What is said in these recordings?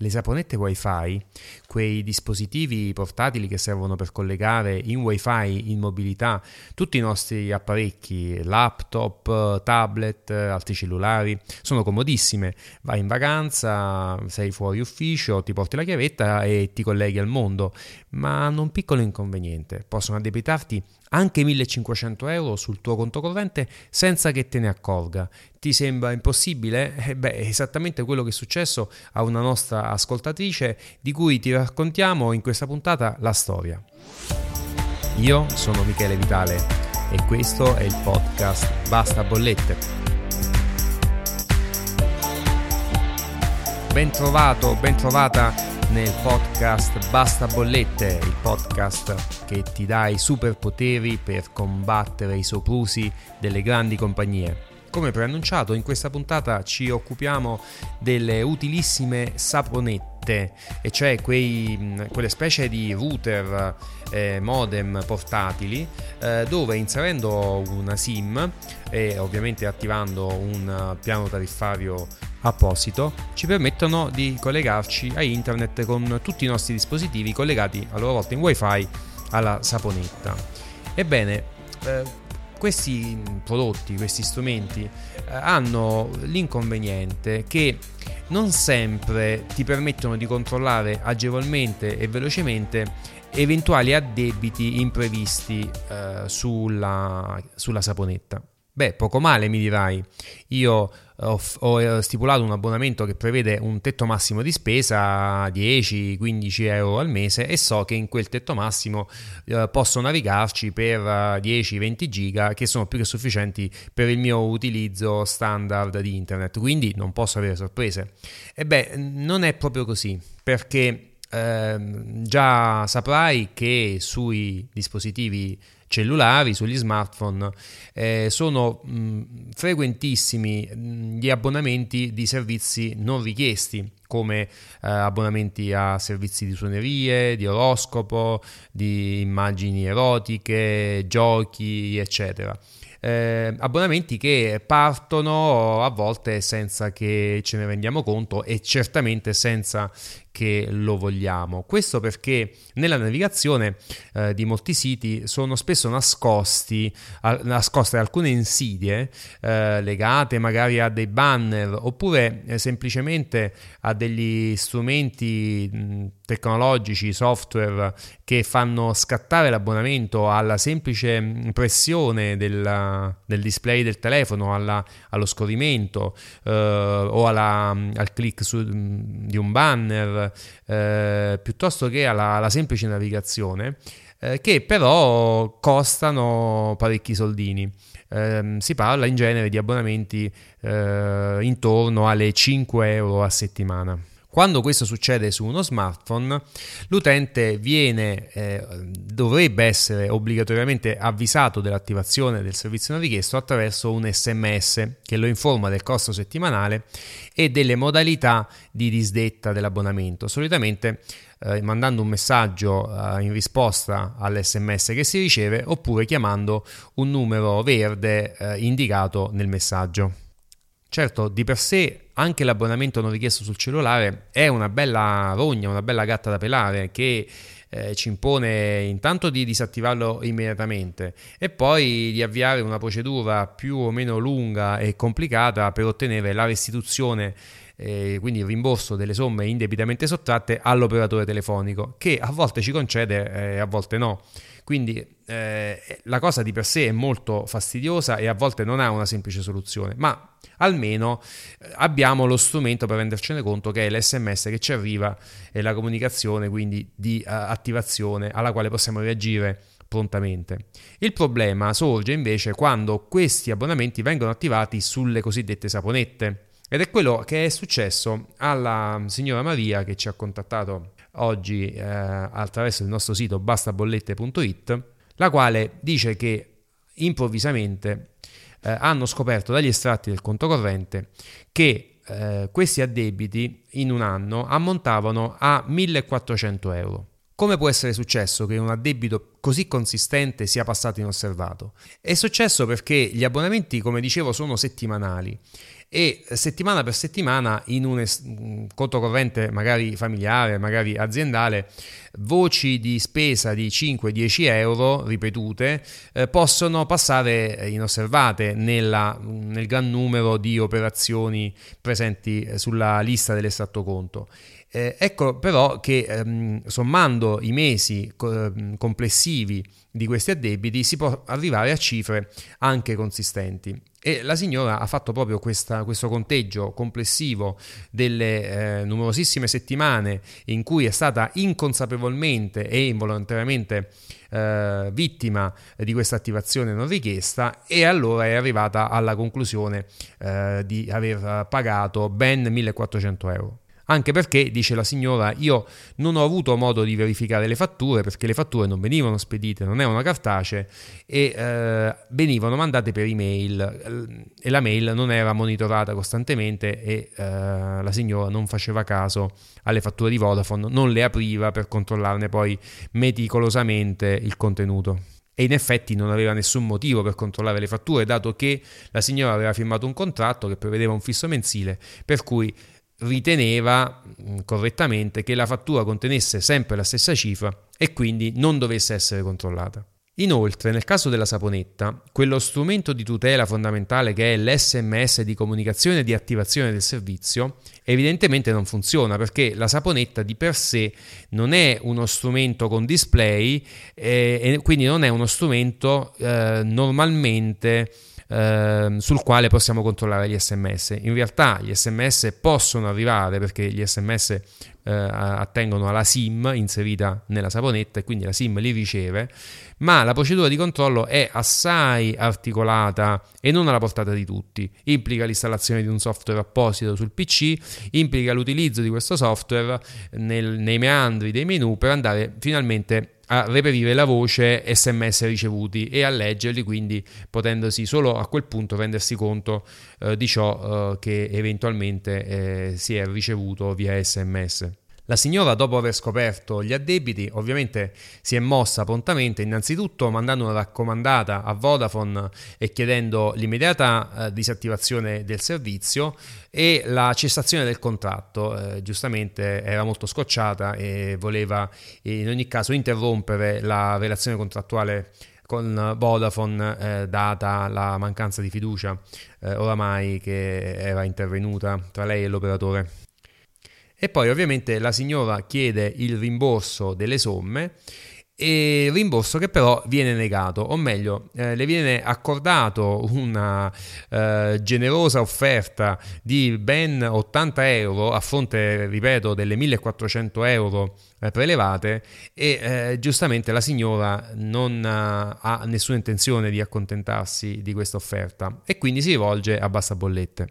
Le saponette wifi, quei dispositivi portatili che servono per collegare in wifi in mobilità tutti i nostri apparecchi, laptop, tablet, altri cellulari, sono comodissime. Vai in vacanza, sei fuori ufficio, ti porti la chiavetta e ti colleghi al mondo, ma hanno un piccolo inconveniente, possono addebitarti anche 1500 euro sul tuo conto corrente senza che te ne accorga. Ti sembra impossibile? Eh beh, è esattamente quello che è successo a una nostra ascoltatrice di cui ti raccontiamo in questa puntata la storia. Io sono Michele Vitale e questo è il podcast Basta Bollette. Ben trovato, ben trovata nel podcast Basta Bollette, il podcast che ti dà i superpoteri per combattere i soprusi delle grandi compagnie. Come preannunciato, in questa puntata ci occupiamo delle utilissime saponette, e cioè quei, quelle specie di router eh, modem portatili eh, dove inserendo una SIM e ovviamente attivando un piano tariffario apposito ci permettono di collegarci a internet con tutti i nostri dispositivi collegati a loro volta in wifi alla saponetta. Ebbene, eh, questi prodotti, questi strumenti eh, hanno l'inconveniente che non sempre ti permettono di controllare agevolmente e velocemente eventuali addebiti imprevisti eh, sulla, sulla saponetta. Beh, poco male mi dirai. Io ho, ho, eh, stipulato un abbonamento che prevede un tetto massimo di spesa 10-15 euro al mese e so che in quel tetto massimo eh, posso navigarci per 10-20 eh, giga che sono più che sufficienti per il mio utilizzo standard di internet, quindi non posso avere sorprese. E beh, non è proprio così, perché eh, già saprai che sui dispositivi cellulari, sugli smartphone, eh, sono mh, frequentissimi mh, gli abbonamenti di servizi non richiesti come eh, abbonamenti a servizi di suonerie, di oroscopo, di immagini erotiche, giochi, eccetera. Eh, abbonamenti che partono a volte senza che ce ne rendiamo conto e certamente senza che lo vogliamo. Questo perché nella navigazione eh, di molti siti sono spesso nascosti, a, nascoste alcune insidie eh, legate magari a dei banner oppure eh, semplicemente a degli strumenti mh, tecnologici, software che fanno scattare l'abbonamento alla semplice pressione della, del display del telefono, alla, allo scorrimento eh, o alla, al click su, di un banner eh, piuttosto che alla, alla semplice navigazione, eh, che però costano parecchi soldini. Eh, si parla in genere di abbonamenti eh, intorno alle 5 euro a settimana. Quando questo succede su uno smartphone, l'utente viene, eh, dovrebbe essere obbligatoriamente avvisato dell'attivazione del servizio non richiesto attraverso un sms che lo informa del costo settimanale e delle modalità di disdetta dell'abbonamento. Solitamente eh, mandando un messaggio eh, in risposta all'sms che si riceve oppure chiamando un numero verde eh, indicato nel messaggio. Certo, di per sé anche l'abbonamento non richiesto sul cellulare è una bella rogna, una bella gatta da pelare che eh, ci impone intanto di disattivarlo immediatamente e poi di avviare una procedura più o meno lunga e complicata per ottenere la restituzione eh, quindi il rimborso delle somme indebitamente sottratte all'operatore telefonico che a volte ci concede e eh, a volte no. Quindi eh, la cosa di per sé è molto fastidiosa e a volte non ha una semplice soluzione, ma almeno eh, abbiamo lo strumento per rendercene conto che è l'SMS che ci arriva e la comunicazione quindi di uh, attivazione alla quale possiamo reagire prontamente. Il problema sorge invece quando questi abbonamenti vengono attivati sulle cosiddette saponette ed è quello che è successo alla signora Maria che ci ha contattato oggi eh, attraverso il nostro sito bastabollette.it, la quale dice che improvvisamente eh, hanno scoperto dagli estratti del conto corrente che eh, questi addebiti in un anno ammontavano a 1400 euro. Come può essere successo che un addebito così consistente sia passato inosservato? È successo perché gli abbonamenti, come dicevo, sono settimanali e settimana per settimana in un es- conto corrente magari familiare, magari aziendale, voci di spesa di 5-10 euro ripetute eh, possono passare inosservate nella, nel gran numero di operazioni presenti sulla lista dell'estratto conto. Eh, ecco però che ehm, sommando i mesi co- complessivi di questi addebiti si può arrivare a cifre anche consistenti. E la signora ha fatto proprio questa, questo conteggio complessivo delle eh, numerosissime settimane in cui è stata inconsapevolmente e involontariamente eh, vittima di questa attivazione non richiesta e allora è arrivata alla conclusione eh, di aver pagato ben 1400 euro. Anche perché, dice la signora, io non ho avuto modo di verificare le fatture perché le fatture non venivano spedite, non erano cartacee e eh, venivano mandate per email. E la mail non era monitorata costantemente e eh, la signora non faceva caso alle fatture di Vodafone, non le apriva per controllarne poi meticolosamente il contenuto. E in effetti non aveva nessun motivo per controllare le fatture, dato che la signora aveva firmato un contratto che prevedeva un fisso mensile, per cui riteneva mm, correttamente che la fattura contenesse sempre la stessa cifra e quindi non dovesse essere controllata. Inoltre, nel caso della saponetta, quello strumento di tutela fondamentale che è l'SMS di comunicazione e di attivazione del servizio, evidentemente non funziona perché la saponetta di per sé non è uno strumento con display eh, e quindi non è uno strumento eh, normalmente Ehm, sul quale possiamo controllare gli sms. In realtà gli sms possono arrivare perché gli sms eh, attengono alla SIM inserita nella saponetta e quindi la SIM li riceve, ma la procedura di controllo è assai articolata e non alla portata di tutti. Implica l'installazione di un software apposito sul PC, implica l'utilizzo di questo software nel, nei meandri dei menu per andare finalmente a reperire la voce sms ricevuti e a leggerli, quindi potendosi solo a quel punto rendersi conto eh, di ciò eh, che eventualmente eh, si è ricevuto via sms. La signora, dopo aver scoperto gli addebiti, ovviamente si è mossa prontamente, innanzitutto mandando una raccomandata a Vodafone e chiedendo l'immediata eh, disattivazione del servizio e la cessazione del contratto. Eh, giustamente era molto scocciata e voleva in ogni caso interrompere la relazione contrattuale con Vodafone eh, data la mancanza di fiducia eh, oramai che era intervenuta tra lei e l'operatore. E poi ovviamente la signora chiede il rimborso delle somme e rimborso che però viene negato, o meglio, eh, le viene accordato una eh, generosa offerta di ben 80 euro a fronte, ripeto, delle 1400 euro eh, prelevate e eh, giustamente la signora non eh, ha nessuna intenzione di accontentarsi di questa offerta e quindi si rivolge a bassa bollette.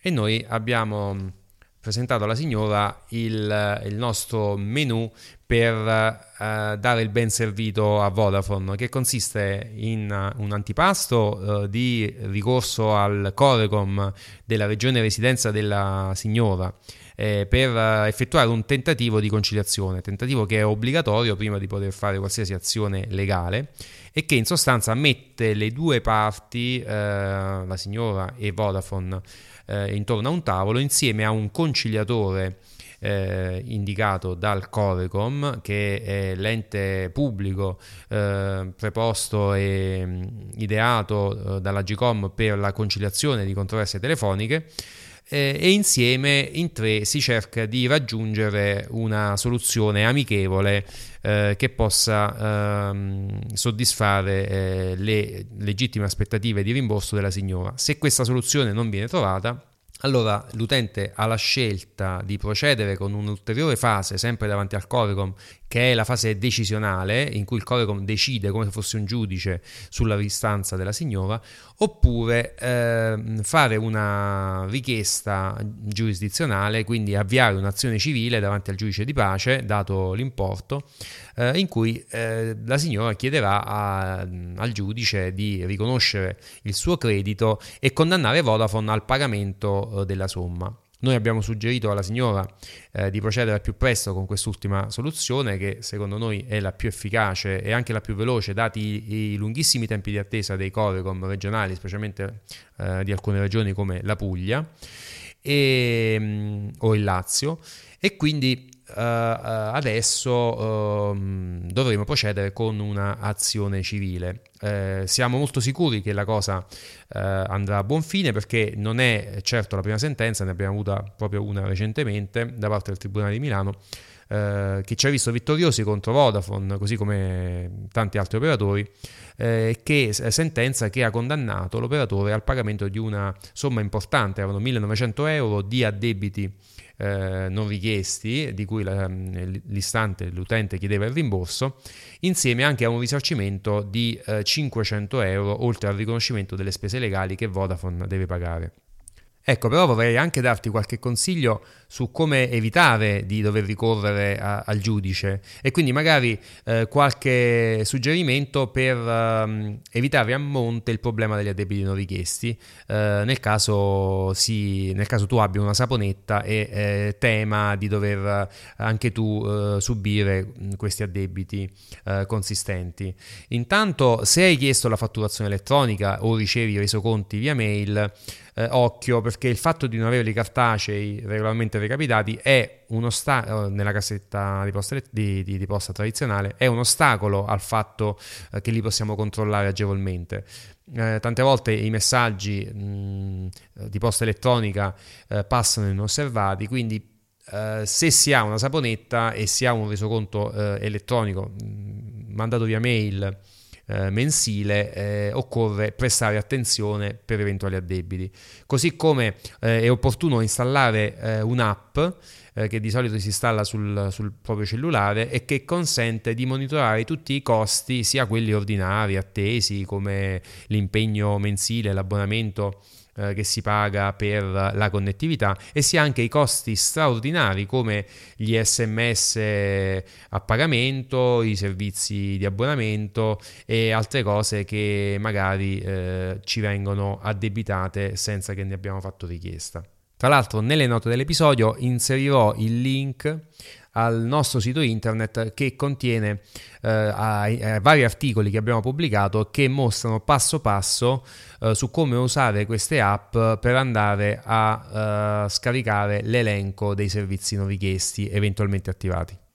E noi abbiamo presentato alla signora il, il nostro menu per uh, dare il ben servito a Vodafone, che consiste in uh, un antipasto uh, di ricorso al Corecom della regione residenza della signora eh, per effettuare un tentativo di conciliazione, tentativo che è obbligatorio prima di poter fare qualsiasi azione legale e che in sostanza mette le due parti, la signora e Vodafone, eh, intorno a un tavolo insieme a un conciliatore eh, indicato dal Corecom, che è l'ente pubblico eh, preposto e mm, ideato eh, dalla GCOM per la conciliazione di controversie telefoniche. Eh, e insieme in tre si cerca di raggiungere una soluzione amichevole eh, che possa ehm, soddisfare eh, le legittime aspettative di rimborso della signora. Se questa soluzione non viene trovata, allora l'utente ha la scelta di procedere con un'ulteriore fase, sempre davanti al Corecom, che è la fase decisionale, in cui il Corecom decide come se fosse un giudice sulla ristanza della signora, oppure eh, fare una richiesta giurisdizionale, quindi avviare un'azione civile davanti al giudice di pace, dato l'importo, eh, in cui eh, la signora chiederà a, al giudice di riconoscere il suo credito e condannare Vodafone al pagamento eh, della somma. Noi abbiamo suggerito alla signora eh, di procedere al più presto con quest'ultima soluzione che secondo noi è la più efficace e anche la più veloce dati i, i lunghissimi tempi di attesa dei Corecom regionali, specialmente eh, di alcune regioni come la Puglia e, mm, o il Lazio e quindi adesso uh, dovremo procedere con un'azione civile. Uh, siamo molto sicuri che la cosa andrà a buon fine perché non è certo la prima sentenza, ne abbiamo avuta proprio una recentemente da parte del Tribunale di Milano. Uh, che ci ha visto vittoriosi contro Vodafone, così come tanti altri operatori, eh, che sentenza che ha condannato l'operatore al pagamento di una somma importante, erano 1900 euro di addebiti eh, non richiesti, di cui la, l'istante, l'utente chiedeva il rimborso, insieme anche a un risarcimento di eh, 500 euro, oltre al riconoscimento delle spese legali che Vodafone deve pagare. Ecco, però vorrei anche darti qualche consiglio su come evitare di dover ricorrere a, al giudice e quindi magari eh, qualche suggerimento per eh, evitare a monte il problema degli addebiti non richiesti eh, nel, caso si, nel caso tu abbia una saponetta e eh, tema di dover anche tu eh, subire questi addebiti eh, consistenti. Intanto se hai chiesto la fatturazione elettronica o ricevi i resoconti via mail, eh, occhio perché il fatto di non avere i cartacei regolarmente recapitati è un ostacolo eh, nella cassetta di posta, di, di, di posta, tradizionale è un ostacolo al fatto eh, che li possiamo controllare agevolmente. Eh, tante volte i messaggi mh, di posta elettronica eh, passano inosservati, quindi Uh, se si ha una saponetta e si ha un resoconto uh, elettronico mh, mandato via mail eh, mensile eh, occorre prestare attenzione per eventuali addebiti. Così come eh, è opportuno installare eh, un'app eh, che di solito si installa sul, sul, proprio cellulare e che consente di monitorare tutti i costi, sia quelli ordinari, attesi, come l'impegno mensile, l'abbonamento eh, che si paga per la connettività e sia anche i costi straordinari come gli sms a pagamento, i servizi di abbonamento e altre cose che magari eh, ci vengono addebitate senza che ne abbiamo fatto richiesta. Tra l'altro nelle note dell'episodio inserirò il link al nostro sito internet che contiene eh, ai, ai vari articoli che abbiamo pubblicato che mostrano passo passo eh, su come usare queste app per andare a eh, scaricare l'elenco dei servizi non richiesti eventualmente attivati.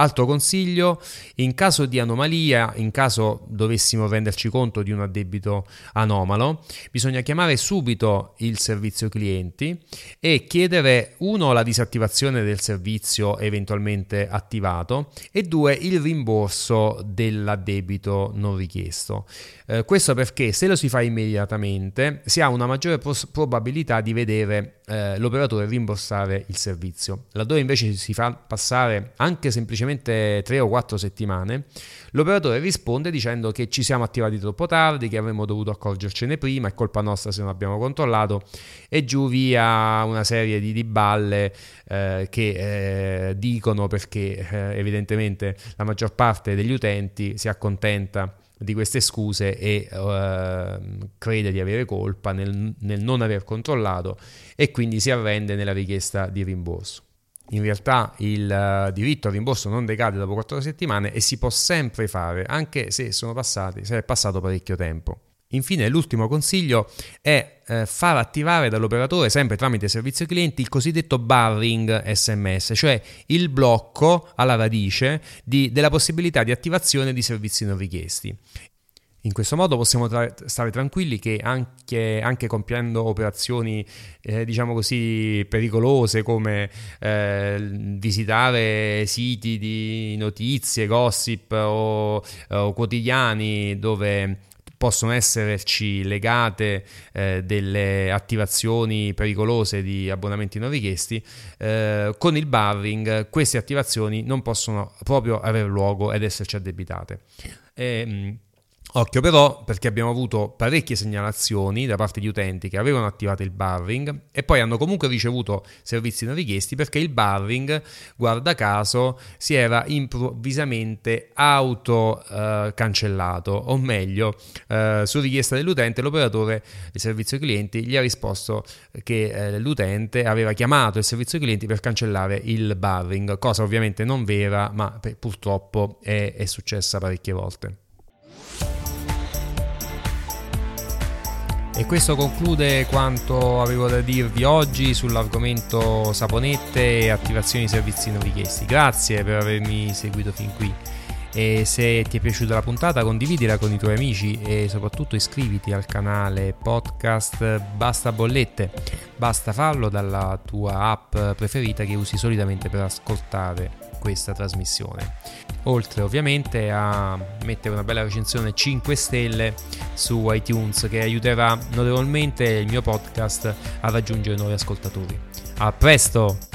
Altro consiglio, in caso di anomalia, in caso dovessimo renderci conto di un addebito anomalo, bisogna chiamare subito il servizio clienti e chiedere uno la disattivazione del servizio eventualmente attivato e due il rimborso dell'addebito non richiesto. Eh, questo perché se lo si fa immediatamente si ha una maggiore pos- probabilità di vedere eh, l'operatore rimborsare il servizio. Laddove invece si fa passare anche semplicemente 3 o 4 settimane, l'operatore risponde dicendo che ci siamo attivati troppo tardi, che avremmo dovuto accorgercene prima, è colpa nostra se non abbiamo controllato e giù via una serie di, di balle eh, che eh, dicono perché eh, evidentemente la maggior parte degli utenti si accontenta di queste scuse e uh, crede di avere colpa nel, nel, non aver controllato e quindi si arrende nella richiesta di rimborso. In realtà il uh, diritto al rimborso non decade dopo 4 settimane e si può sempre fare, anche se passati, se è passato parecchio tempo. Infine, l'ultimo consiglio è eh, far attivare dall'operatore, sempre tramite servizio clienti, il cosiddetto barring SMS, cioè il blocco alla radice di, della possibilità di attivazione di servizi non richiesti. In questo modo possiamo tra- stare tranquilli che anche, anche compiendo operazioni, eh, diciamo così, pericolose come eh, visitare siti di notizie, gossip o, o quotidiani dove possono esserci legate eh, delle attivazioni pericolose di abbonamenti non richiesti, eh, con il barring queste attivazioni non possono proprio avere luogo ed esserci addebitate. E, ehm, Occhio però perché abbiamo avuto parecchie segnalazioni da parte di utenti che avevano attivato il barring e poi hanno comunque ricevuto servizi non richiesti perché il barring, guarda caso, si era improvvisamente auto eh, o meglio, eh, su richiesta dell'utente l'operatore del servizio clienti gli ha risposto che eh, l'utente aveva chiamato il servizio clienti per cancellare il barring, cosa ovviamente non vera ma purtroppo è, è successa parecchie volte. E questo conclude quanto avevo da dirvi oggi sull'argomento saponette e attivazioni di servizi non richiesti. Grazie per avermi seguito fin qui. E se ti è piaciuta la puntata condividila con i tuoi amici e soprattutto iscriviti al canale podcast Basta Bollette. Basta farlo dalla tua app preferita che usi solitamente per ascoltare questa trasmissione. Oltre ovviamente a mettere una bella recensione 5 stelle su iTunes che aiuterà notevolmente il mio podcast a raggiungere nuovi ascoltatori. A presto!